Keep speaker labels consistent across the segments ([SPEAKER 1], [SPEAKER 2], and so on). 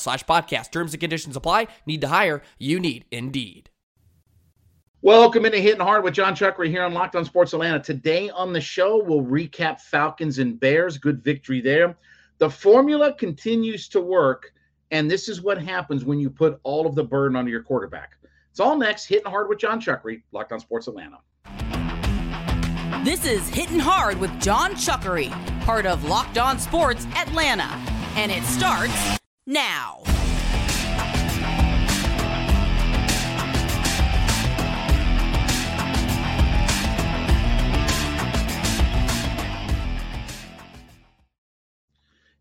[SPEAKER 1] slash podcast. Terms and conditions apply. Need to hire? You need Indeed.
[SPEAKER 2] Welcome into Hitting Hard with Jon Chuckery here on Locked On Sports Atlanta. Today on the show, we'll recap Falcons and Bears. Good victory there. The formula continues to work, and this is what happens when you put all of the burden onto your quarterback. It's all next. Hitting Hard with Jon Chuckery, Locked On Sports Atlanta.
[SPEAKER 3] This is Hitting Hard with Jon Chuckery, part of Locked On Sports Atlanta, and it starts now.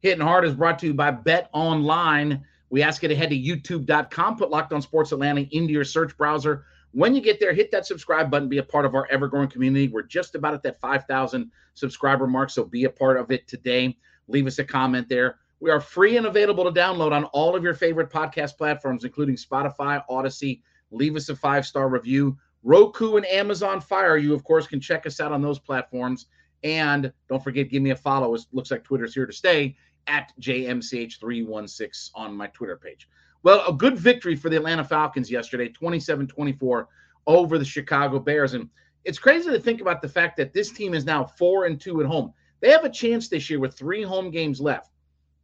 [SPEAKER 2] Hitting Hard is brought to you by Bet Online. We ask you to head to youtube.com, put Locked On Sports Atlanta into your search browser. When you get there, hit that subscribe button, be a part of our ever growing community. We're just about at that 5,000 subscriber mark, so be a part of it today. Leave us a comment there. We are free and available to download on all of your favorite podcast platforms, including Spotify, Audacy. Leave us a five star review. Roku and Amazon Fire, you, of course, can check us out on those platforms. And don't forget, give me a follow. It looks like Twitter's here to stay at JMCH316 on my Twitter page. Well, a good victory for the Atlanta Falcons yesterday, 27 24 over the Chicago Bears. And it's crazy to think about the fact that this team is now four and two at home. They have a chance this year with three home games left.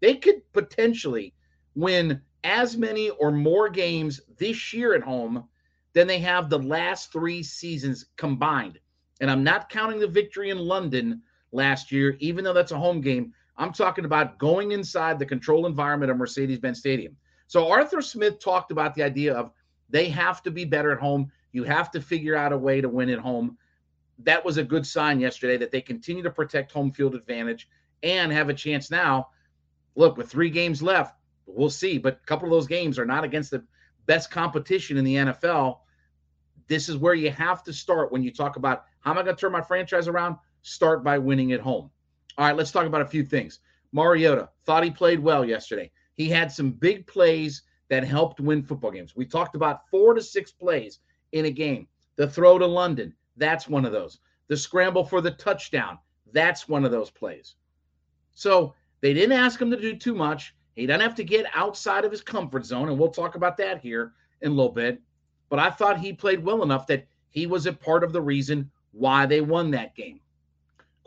[SPEAKER 2] They could potentially win as many or more games this year at home than they have the last three seasons combined. And I'm not counting the victory in London last year, even though that's a home game. I'm talking about going inside the control environment of Mercedes Benz Stadium. So Arthur Smith talked about the idea of they have to be better at home. You have to figure out a way to win at home. That was a good sign yesterday that they continue to protect home field advantage and have a chance now. Look, with three games left, we'll see. But a couple of those games are not against the best competition in the NFL. This is where you have to start when you talk about how am I going to turn my franchise around? Start by winning at home. All right, let's talk about a few things. Mariota thought he played well yesterday. He had some big plays that helped win football games. We talked about four to six plays in a game. The throw to London, that's one of those. The scramble for the touchdown, that's one of those plays. So they didn't ask him to do too much. He doesn't have to get outside of his comfort zone, and we'll talk about that here in a little bit. But I thought he played well enough that he was a part of the reason why they won that game.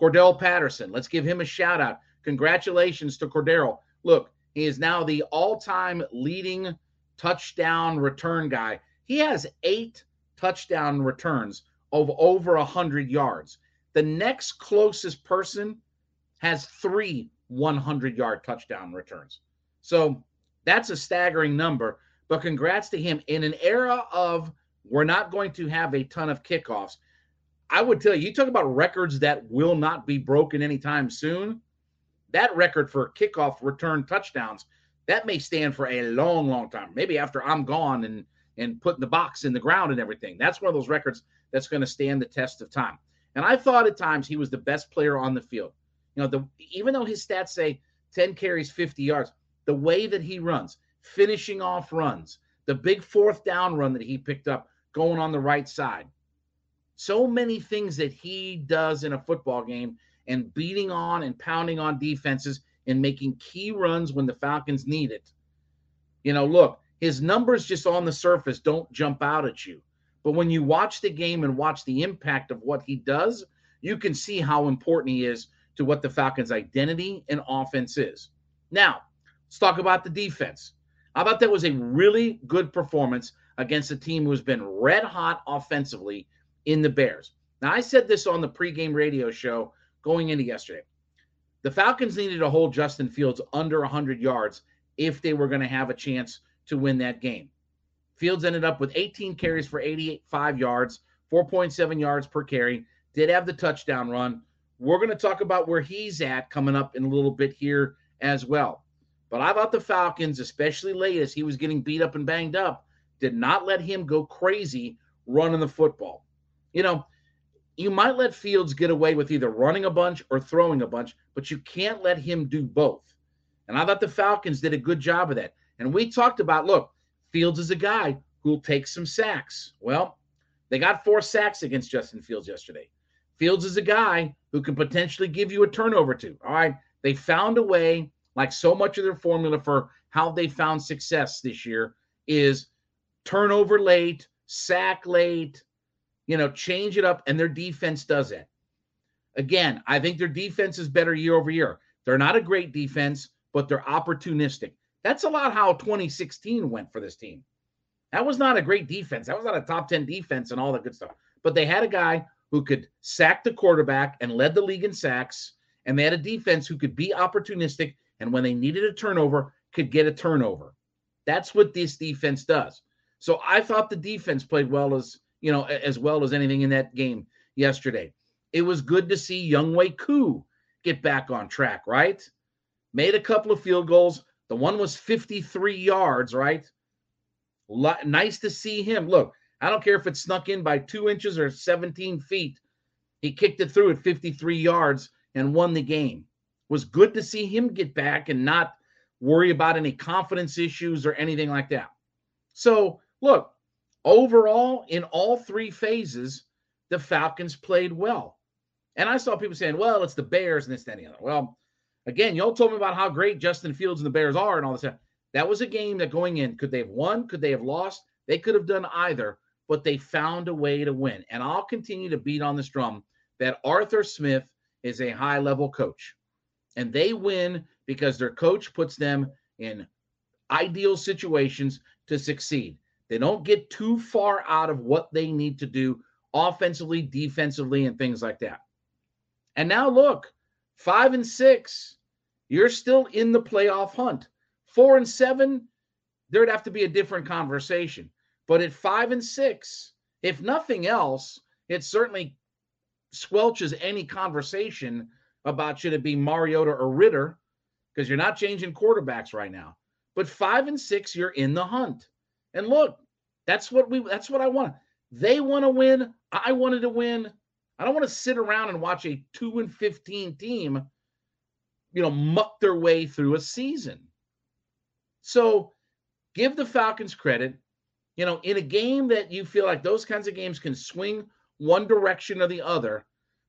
[SPEAKER 2] Cordarrelle Patterson, let's give him a shout out. Congratulations to Cordarrelle. Look, he is now the all time leading touchdown return guy. He has eight touchdown returns of over 100 yards. The next closest person has three 100 yard touchdown returns. So that's a staggering number. But congrats to him in an era of we're not going to have a ton of kickoffs. I would tell you, you talk about records that will not be broken anytime soon. That record for kickoff return touchdowns, that may stand for a long, long time. Maybe after I'm gone and and putting the box in the ground and everything. That's one of those records that's going to stand the test of time. And I thought at times he was the best player on the field. You know, the even though his stats say 10 carries, 50 yards, the way that he runs, finishing off runs, the big fourth down run that he picked up going on the right side. So many things that he does in a football game and beating on and pounding on defenses and making key runs when the Falcons need it. You know, look, his numbers just on the surface don't jump out at you. But when you watch the game and watch the impact of what he does, you can see how important he is to what the Falcons' identity and offense is. Now, let's talk about the defense. I thought that was a really good performance against a team who's been red hot offensively in the Bears. Now, I said this on the pregame radio show going into yesterday. The Falcons needed to hold Justin Fields under 100 yards if they were going to have a chance to win that game. Fields ended up with 18 carries for 85 yards, 4.7 yards per carry, did have the touchdown run. We're going to talk about where he's at coming up in a little bit here as well. But I thought the Falcons, especially late as he was getting beat up and banged up, did not let him go crazy running the football. You know, you might let Fields get away with either running a bunch or throwing a bunch, but you can't let him do both. And I thought the Falcons did a good job of that. And we talked about look, Fields is a guy who'll take some sacks. Well, they got four sacks against Justin Fields yesterday. Fields is a guy who can potentially give you a turnover to. All right. They found a way, like so much of their formula for how they found success this year is turnover late, sack late, you know, change it up, and their defense does it. Again, I think their defense is better year over year. They're not a great defense, but they're opportunistic. That's a lot how 2016 went for this team. That was not a great defense. That was not a top 10 defense and all that good stuff. But they had a guy who could sack the quarterback and led the league in sacks. And they had a defense who could be opportunistic and when they needed a turnover, could get a turnover. That's what this defense does. So I thought the defense played well as you know as well as anything in that game yesterday. It was good to see Younghoe Koo get back on track, right? Made a couple of field goals. The one was 53 yards, right? Nice to see him. Look, I don't care if it snuck in by two inches or 17 feet. He kicked it through at 53 yards and won the game. It was good to see him get back and not worry about any confidence issues or anything like that. So, look, overall, in all three phases, the Falcons played well. And I saw people saying, well, it's the Bears and this, that, and the other. Well, again, y'all told me about how great Justin Fields and the Bears are and all this stuff. That was a game that going in, could they have won? Could they have lost? They could have done either but they found a way to win. And I'll continue to beat on this drum that Arthur Smith is a high level coach. And they win because their coach puts them in ideal situations to succeed. They don't get too far out of what they need to do offensively, defensively, and things like that. And now look, five and six, you're still in the playoff hunt. Four and seven, there'd have to be a different conversation. But at five and six, if nothing else, it certainly squelches any conversation about should it be Mariota or Ridder, because you're not changing quarterbacks right now. But five and six, you're in the hunt. And look, that's what we that's what I want. They want to win. I wanted to win. I don't want to sit around and watch a two and 15 team, you know, muck their way through a season. So give the Falcons credit you know, in a game that you feel like those kinds of games can swing one direction or the other,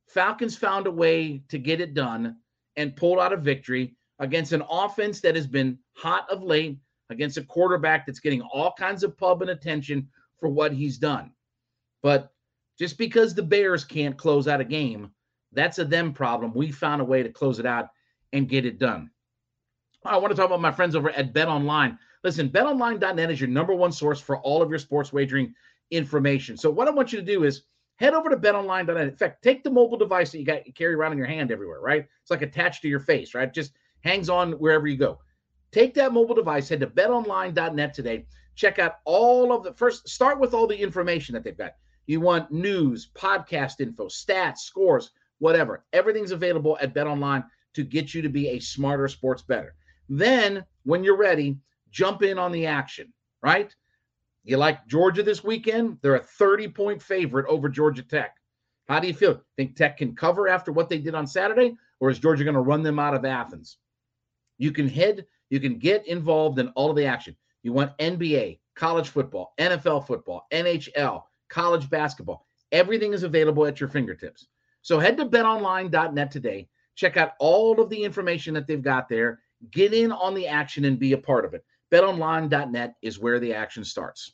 [SPEAKER 2] Falcons found a way to get it done and pulled out a victory against an offense that has been hot of late, against a quarterback that's getting all kinds of pub and attention for what he's done. But just because the Bears can't close out a game, that's a them problem. We found a way to close it out and get it done. I want to talk about my friends over at Bet Online. Listen, betonline.net is your number one source for all of your sports wagering information. So what I want you to do is head over to betonline.net. In fact, take the mobile device that you got you carry around in your hand everywhere, right? It's like attached to your face, right? Just hangs on wherever you go. Take that mobile device, head to betonline.net today. Check out all of the first start with all the information that they've got. You want news, podcast info, stats, scores, whatever. Everything's available at BetOnline to get you to be a smarter sports better. Then, when you're ready, jump in on the action, right? You like Georgia this weekend? They're a 30 point favorite over Georgia Tech. How do you feel? Think Tech can cover after what they did on Saturday, or is Georgia going to run them out of Athens? You can head, you can get involved in all of the action. You want NBA, college football, NFL football, NHL, college basketball. Everything is available at your fingertips. So head to betonline.net today. Check out all of the information that they've got there. Get in on the action and be a part of it. BetOnline.net is where the action starts.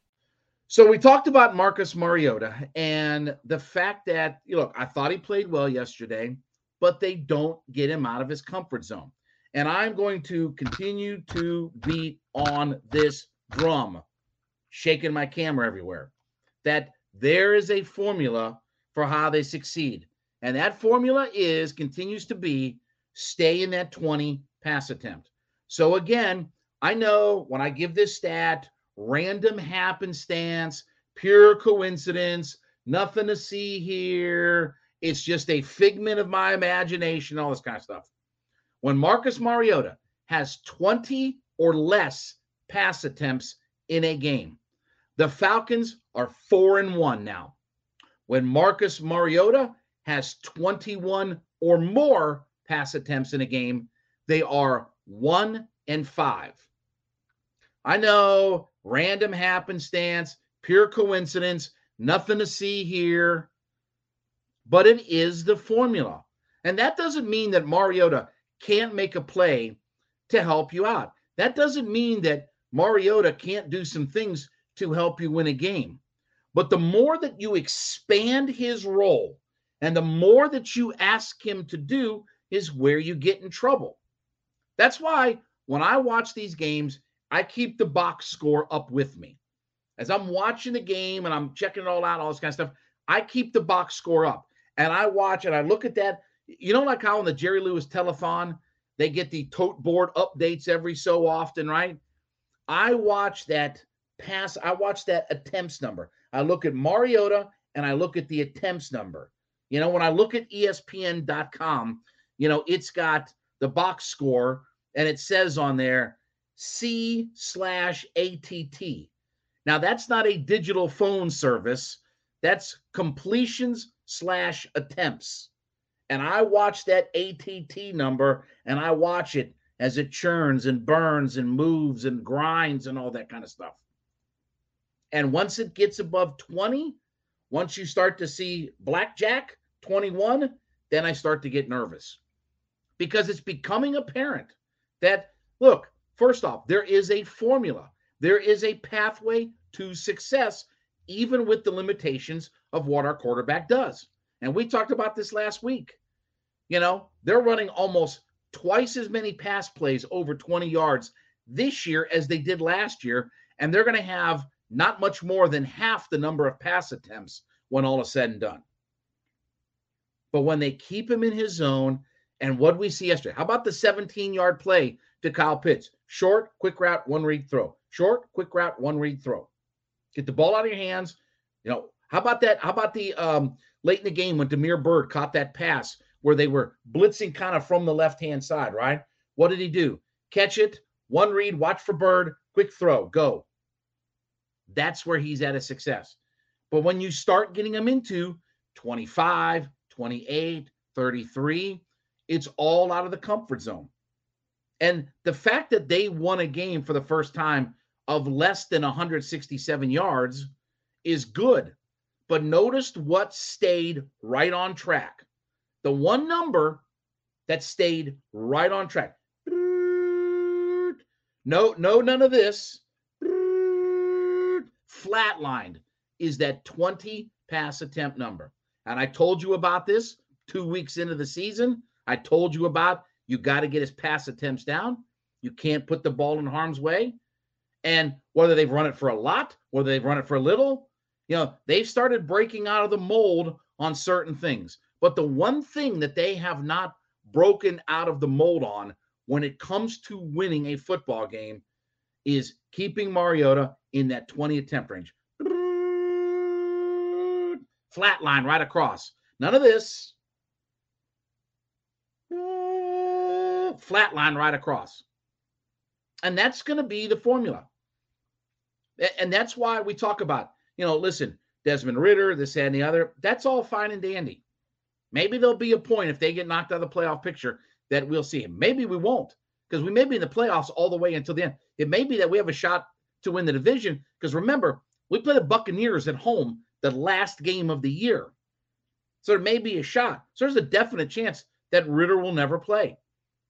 [SPEAKER 2] So we talked about Marcus Mariota and the fact that, you know, I thought he played well yesterday, but they don't get him out of his comfort zone. And I'm going to continue to beat on this drum, shaking my camera everywhere, that there is a formula for how they succeed. And that formula is, continues to be, stay in that 20 pass attempt. So again, I know when I give this stat, random happenstance, pure coincidence, nothing to see here. It's just a figment of my imagination, all this kind of stuff. When Marcus Mariota has 20 or less pass attempts in a game, the Falcons are four and one now. When Marcus Mariota has 21 or more pass attempts in a game, they are one and five. I know random happenstance, pure coincidence, nothing to see here. But it is the formula. And that doesn't mean that Mariota can't make a play to help you out. That doesn't mean that Mariota can't do some things to help you win a game. But the more that you expand his role and the more that you ask him to do is where you get in trouble. That's why when I watch these games, I keep the box score up with me. As I'm watching the game and I'm checking it all out, all this kind of stuff, I keep the box score up and I watch and I look at that. You know, like how on the Jerry Lewis telethon, they get the tote board updates every so often, right? I watch that pass, I watch that attempts number. I look at Mariota and I look at the attempts number. You know, when I look at ESPN.com, you know, it's got the box score and it says on there C slash ATT. Now, that's not a digital phone service, that's completions slash attempts. And I watch that ATT number and I watch it as it churns and burns and moves and grinds and all that kind of stuff. And once it gets above 20, once you start to see blackjack 21, then I start to get nervous because it's becoming apparent that, look, First off, there is a formula, there is a pathway to success, even with the limitations of what our quarterback does. And we talked about this last week. You know, they're running almost twice as many pass plays over 20 yards this year as they did last year. And they're going to have not much more than half the number of pass attempts when all is said and done. But when they keep him in his zone, and what we see yesterday, how about the 17 yard play to Kyle Pitts? Short, quick route, one read throw. Short, quick route, one read throw. Get the ball out of your hands. You know, how about that? How about the um, late in the game when Damiere Byrd caught that pass where they were blitzing kind of from the left hand side, right? What did he do? Catch it, one read, watch for Byrd, quick throw, go. That's where he's at a success. But when you start getting him into 25, 28, 33, it's all out of the comfort zone. And the fact that they won a game for the first time of less than 167 yards is good. But notice what stayed right on track. The one number that stayed right on track. No, no, none of this. Flatlined is that 20 pass attempt number. And I told you about this two weeks into the season. I told you about you got to get his pass attempts down. You can't put the ball in harm's way. And whether they've run it for a lot, whether they've run it for a little, You know, they've started breaking out of the mold on certain things. But the one thing that they have not broken out of the mold on when it comes to winning a football game is keeping Mariota in that 20 attempt range. Flat line right across. None of this. Flat line right across. And that's going to be the formula. And that's why we talk about, you know, listen, Desmond Ridder, this and the other. That's all fine and dandy. Maybe there'll be a point if they get knocked out of the playoff picture that we'll see him. Maybe we won't because we may be in the playoffs all the way until the end. It may be that we have a shot to win the division because remember, we play the Buccaneers at home the last game of the year. So there may be a shot. So there's a definite chance that Ridder will never play.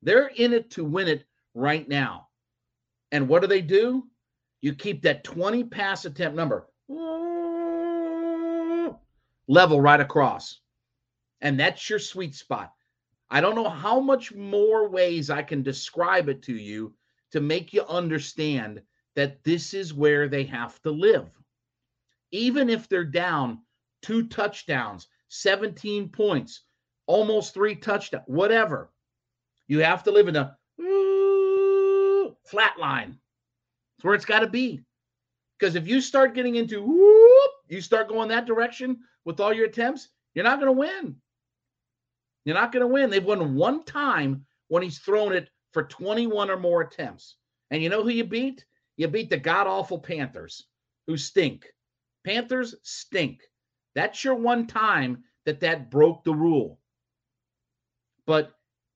[SPEAKER 2] They're in it to win it right now. And what do they do? You keep that 20 pass attempt number level right across. And that's your sweet spot. I don't know how much more ways I can describe it to you to make you understand that this is where they have to live. Even if they're down two touchdowns, 17 points, almost three touchdowns, whatever, you have to live in a flat line. It's where it's got to be. Because if you start getting into whoop, you start going that direction with all your attempts, you're not going to win. You're not going to win. They've won one time when he's thrown it for 21 or more attempts. And you know who you beat? You beat the god awful Panthers, who stink. Panthers stink. That's your one time that that broke the rule. But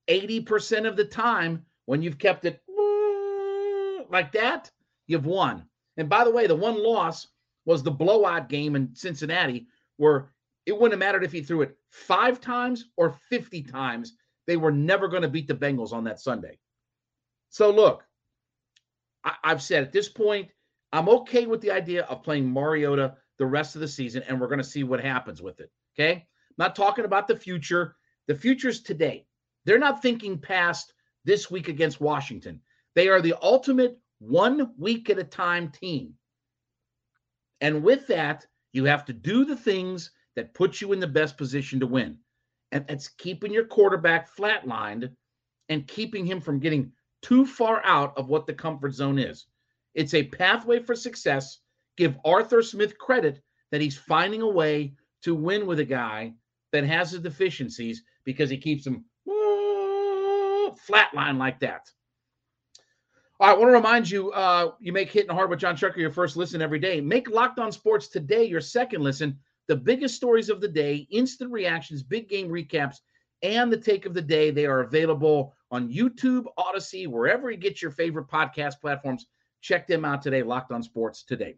[SPEAKER 2] 80% of the time, when you've kept it mm, like that, you've won. And by the way, the one loss was the blowout game in Cincinnati, where it wouldn't have mattered if he threw it five times or 50 times. They were never going to beat the Bengals on that Sunday. So, look, I- have said at this point, I'm okay with the idea of playing Mariota the rest of the season, and we're going to see what happens with it. Okay. I'm not talking about the future. The future's today. They're not thinking past this week against Washington. They are the ultimate one week at a time team. And with that, you have to do the things that put you in the best position to win. And it's keeping your quarterback flatlined and keeping him from getting too far out of what the comfort zone is. It's a pathway for success. Give Arthur Smith credit that he's finding a way to win with a guy that has his deficiencies because he keeps him flatline like that. All right, I want to remind you, uh, you make Hitting Hard with Jon Chucker your first listen every day. Make Locked On Sports today your second listen. The biggest stories of the day, instant reactions, big game recaps, and the take of the day. They are available on YouTube, Audacy, wherever you get your favorite podcast platforms. Check them out today. Locked On Sports today.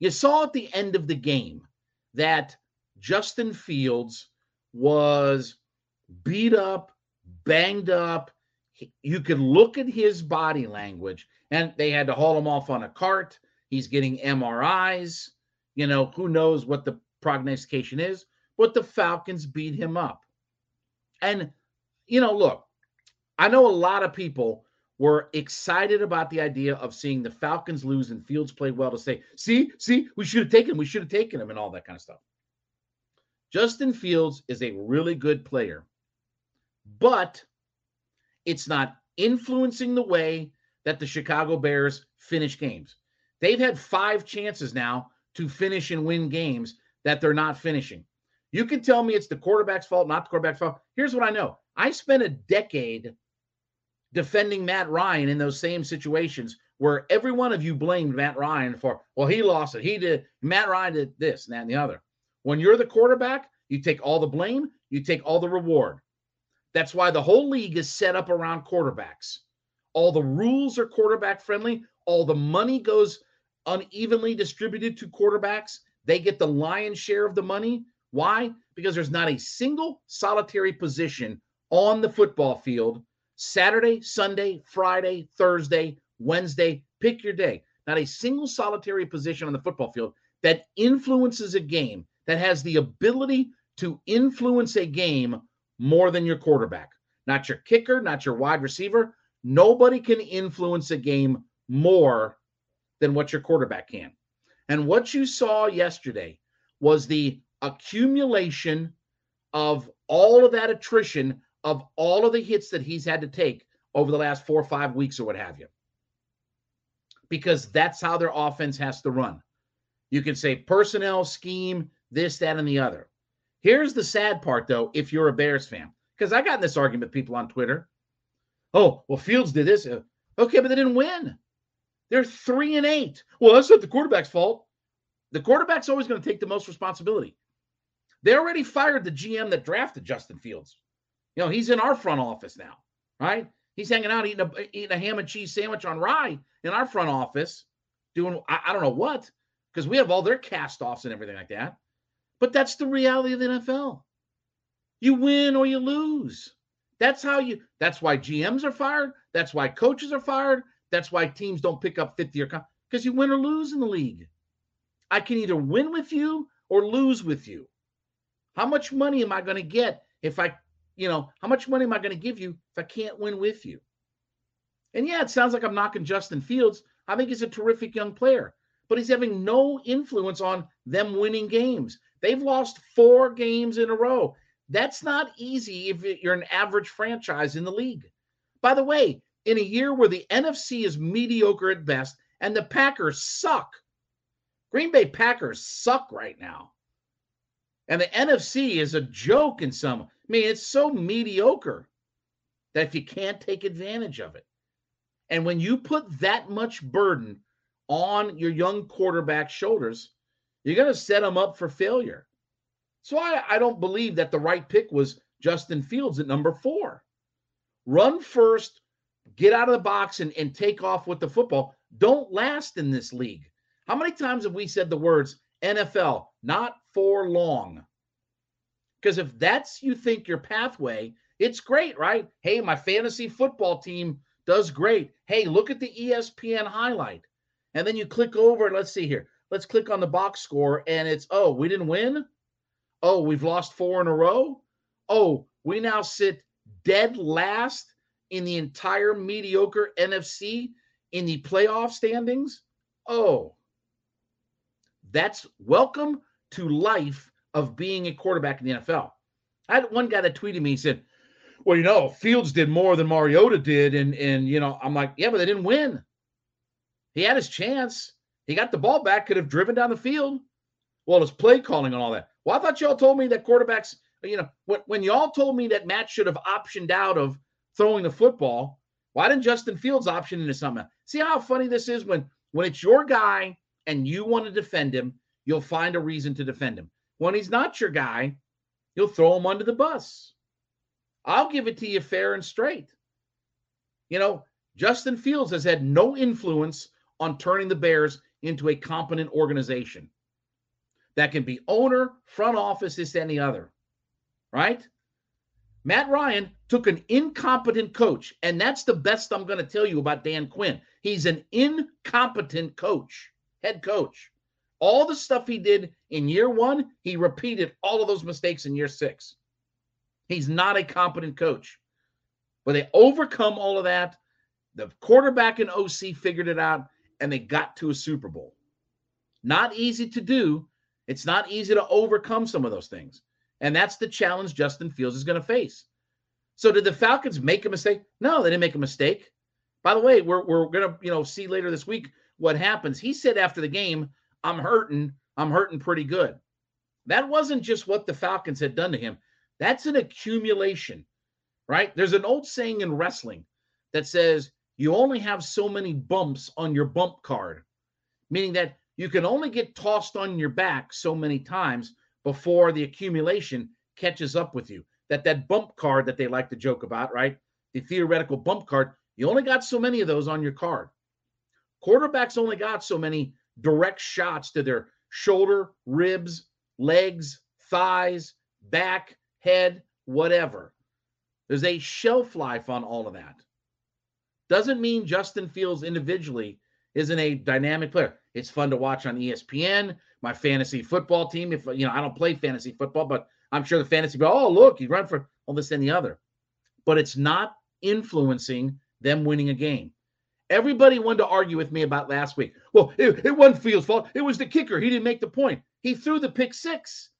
[SPEAKER 2] You saw at the end of the game that Justin Fields was beat up, banged up. You could look at his body language, and they had to haul him off on a cart. He's getting MRIs. You know, who knows what the prognostication is, but the Falcons beat him up. And, you know, look, I know a lot of people were excited about the idea of seeing the Falcons lose and Fields play well to say, see, see, we should have taken him, we should have taken him, and all that kind of stuff. Justin Fields is a really good player, but it's not influencing the way that the Chicago Bears finish games. They've had five chances now to finish and win games that they're not finishing. You can tell me it's the quarterback's fault, not the quarterback's fault. Here's what I know I spent a decade defending Matt Ryan in those same situations where every one of you blamed Matt Ryan for, well, he lost it. He did, Matt Ryan did this and that and the other. When you're the quarterback, you take all the blame, you take all the reward. That's why the whole league is set up around quarterbacks. All the rules are quarterback friendly, all the money goes unevenly distributed to quarterbacks. They get the lion's share of the money. Why? Because there's not a single solitary position on the football field Saturday, Sunday, Friday, Thursday, Wednesday, pick your day. Not a single solitary position on the football field that influences a game, that has the ability to influence a game more than your quarterback. Not your kicker, not your wide receiver. Nobody can influence a game more than what your quarterback can. And what you saw yesterday was the accumulation of all of that attrition of all of the hits that he's had to take over the last four or five weeks or what have you. Because that's how their offense has to run. You can say personnel, scheme, this, that, and the other. Here's the sad part, though, if you're a Bears fan, because I got in this argument with people on Twitter. Oh, well, Fields did this. Okay, but they didn't win. They're three and eight. Well, that's not the quarterback's fault. The quarterback's always going to take the most responsibility. They already fired the GM that drafted Justin Fields. You know, he's in our front office now, right? He's hanging out eating a eating a ham and cheese sandwich on rye in our front office, doing I, I don't know what, because we have all their cast offs and everything like that. But that's the reality of the NFL. You win or you lose. That's how you. That's why GMs are fired. That's why coaches are fired. That's why teams don't pick up 50 or because you win or lose in the league. I can either win with you or lose with you. How much money am I going to get if I, you know, how much money am I going to give you if I can't win with you? And yeah, it sounds like I'm knocking Justin Fields. I think he's a terrific young player, but he's having no influence on them winning games. They've lost four games in a row. That's not easy if you're an average franchise in the league. By the way, in a year where the NFC is mediocre at best and the Packers suck, Green Bay Packers suck right now. And the NFC is a joke in some. I mean, it's so mediocre that if you can't take advantage of it. And when you put that much burden on your young quarterback shoulders, you're going to set them up for failure. So I, I don't believe that the right pick was Justin Fields at number four. Run first, get out of the box and, and take off with the football. Don't last in this league. How many times have we said the words NFL, not for long? Because if that's you think your pathway, it's great, right? Hey, my fantasy football team does great. Hey, look at the ESPN highlight. And then you click over let's see here. Let's click on the box score and it's, oh, we didn't win. Oh, we've lost four in a row. Oh, we now sit dead last in the entire mediocre NFC in the playoff standings. Oh, that's welcome to life of being a quarterback in the NFL. I had one guy that tweeted me, he said, Well, you know, Fields did more than Mariota did. And and you know, I'm like, yeah, but they didn't win. He had his chance. He got the ball back, could have driven down the field. Well, his play calling and all that. Well, I thought y'all told me that quarterbacks, you know, when, when y'all told me that Matt should have optioned out of throwing the football, why didn't Justin Fields option into something? See how funny this is when when it's your guy and you want to defend him, you'll find a reason to defend him. When he's not your guy, you'll throw him under the bus. I'll give it to you fair and straight. You know, Justin Fields has had no influence on turning the Bears into a competent organization. That can be owner, front office, this, any other. Right? Matt Ryan took an incompetent coach, and that's the best I'm going to tell you about Dan Quinn. He's an incompetent coach, head coach. All the stuff he did in year one, he repeated all of those mistakes in year six. He's not a competent coach. But they overcome all of that. The quarterback and OC figured it out, and they got to a Super Bowl. Not easy to do. It's not easy to overcome some of those things. And that's the challenge Justin Fields is going to face. So did the Falcons make a mistake? No, they didn't make a mistake. By the way, we're, we're going to you know see later this week what happens. He said after the game, I'm hurting. I'm hurting pretty good. That wasn't just what the Falcons had done to him. That's an accumulation, right? There's an old saying in wrestling that says you only have so many bumps on your bump card, meaning that you can only get tossed on your back so many times before the accumulation catches up with you. That that bump card that they like to joke about, right? The theoretical bump card, you only got so many of those on your card. Quarterbacks only got so many direct shots to their shoulder, ribs, legs, thighs, back, head, whatever. There's a shelf life on all of that. Doesn't mean Justin Fields individually isn't a dynamic player. It's fun to watch on ESPN. My fantasy football team, if you know, I don't play fantasy football, but I'm sure the fantasy, but oh, look, he run for all this and the other. But it's not influencing them winning a game. Everybody wanted to argue with me about last week. Well, it, it wasn't Fields' fault. It was the kicker. He didn't make the point. He threw the pick six.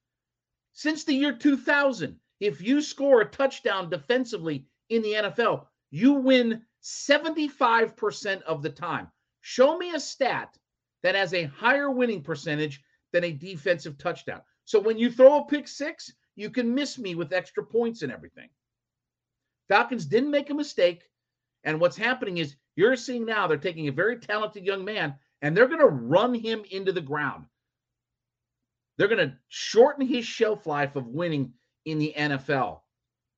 [SPEAKER 2] Since the year 2000, if you score a touchdown defensively in the NFL, you win 75% of the time. Show me a stat that has a higher winning percentage than a defensive touchdown. So when you throw a pick six, you can miss me with extra points and everything. Falcons didn't make a mistake. And what's happening is you're seeing now they're taking a very talented young man and they're going to run him into the ground. They're going to shorten his shelf life of winning in the NFL.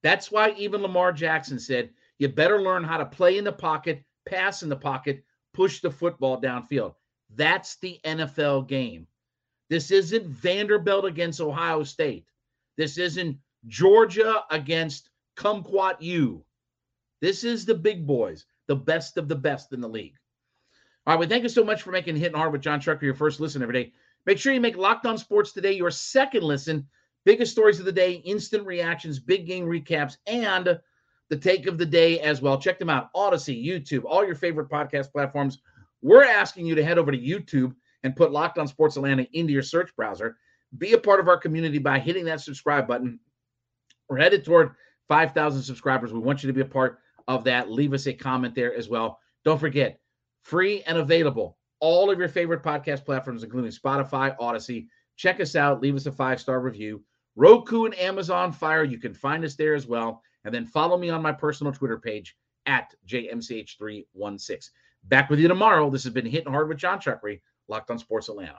[SPEAKER 2] That's why even Lamar Jackson said, you better learn how to play in the pocket, pass in the pocket, push the football downfield. That's the NFL game. This isn't Vanderbilt against Ohio State. This isn't Georgia against Kumquat U. This is the big boys, the best of the best in the league. All right, well, thank you so much for making Hitting Hard with Jon Chucker your first listen every day. Make sure you make Locked On Sports today your second listen. Biggest stories of the day, instant reactions, big game recaps, and the take of the day as well. Check them out Audacy, YouTube, all your favorite podcast platforms. We're asking you to head over to YouTube and put Locked On Sports Atlanta into your search browser. Be a part of our community by hitting that subscribe button. We're headed toward 5,000 subscribers. We want you to be a part of that. Leave us a comment there as well. Don't forget, free and available, all of your favorite podcast platforms, including Spotify, Audacy. Check us out. Leave us a five star review. Roku and Amazon Fire, you can find us there as well. And then follow me on my personal Twitter page at JMCH316. Back with you tomorrow. This has been Hitting Hard with Jon Chuckery, Locked on Sports Atlanta.